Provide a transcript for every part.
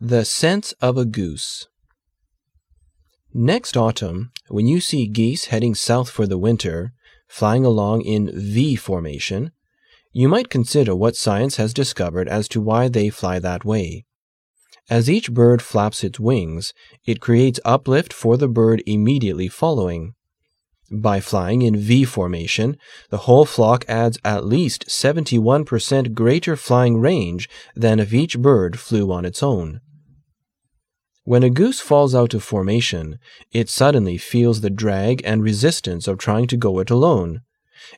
The sense of a goose. Next autumn, when you see geese heading south for the winter, flying along in V formation, you might consider what science has discovered as to why they fly that way. As each bird flaps its wings, it creates uplift for the bird immediately following. By flying in V formation, the whole flock adds at least 71% greater flying range than if each bird flew on its own. When a goose falls out of formation, it suddenly feels the drag and resistance of trying to go it alone,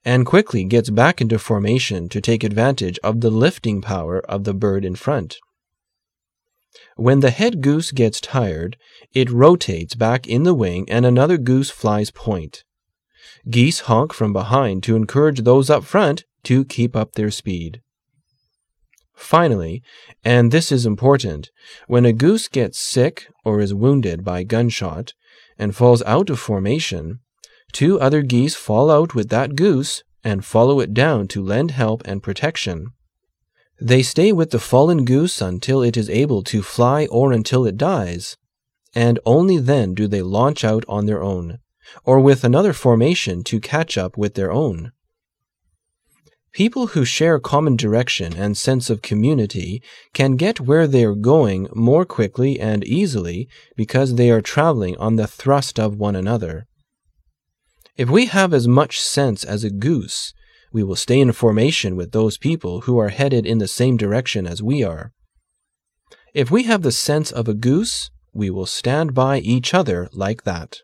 and quickly gets back into formation to take advantage of the lifting power of the bird in front. When the head goose gets tired, it rotates back in the wing and another goose flies point. Geese honk from behind to encourage those up front to keep up their speed. Finally, and this is important, when a goose gets sick or is wounded by gunshot and falls out of formation, two other geese fall out with that goose and follow it down to lend help and protection. They stay with the fallen goose until it is able to fly or until it dies, and only then do they launch out on their own, or with another formation to catch up with their own. People who share common direction and sense of community can get where they are going more quickly and easily because they are traveling on the thrust of one another. If we have as much sense as a goose, we will stay in formation with those people who are headed in the same direction as we are. If we have the sense of a goose, we will stand by each other like that.